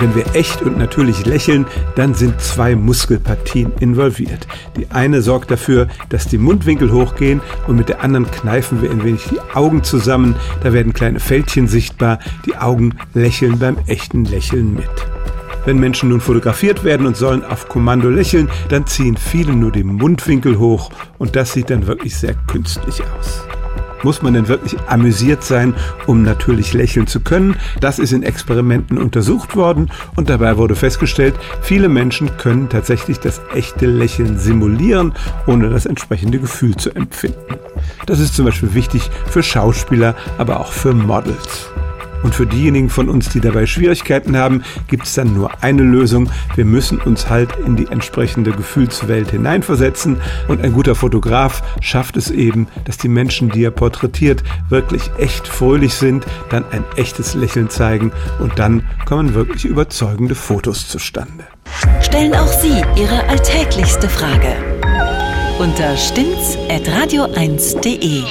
Wenn wir echt und natürlich lächeln, dann sind zwei Muskelpartien involviert. Die eine sorgt dafür, dass die Mundwinkel hochgehen und mit der anderen kneifen wir ein wenig die Augen zusammen. Da werden kleine Fältchen sichtbar. Die Augen lächeln beim echten Lächeln mit. Wenn Menschen nun fotografiert werden und sollen auf Kommando lächeln, dann ziehen viele nur die Mundwinkel hoch und das sieht dann wirklich sehr künstlich aus. Muss man denn wirklich amüsiert sein, um natürlich lächeln zu können? Das ist in Experimenten untersucht worden und dabei wurde festgestellt, viele Menschen können tatsächlich das echte Lächeln simulieren, ohne das entsprechende Gefühl zu empfinden. Das ist zum Beispiel wichtig für Schauspieler, aber auch für Models. Und für diejenigen von uns, die dabei Schwierigkeiten haben, gibt es dann nur eine Lösung. Wir müssen uns halt in die entsprechende Gefühlswelt hineinversetzen. Und ein guter Fotograf schafft es eben, dass die Menschen, die er porträtiert, wirklich echt fröhlich sind, dann ein echtes Lächeln zeigen und dann kommen wirklich überzeugende Fotos zustande. Stellen auch Sie Ihre alltäglichste Frage unter stimmtz.radio1.de.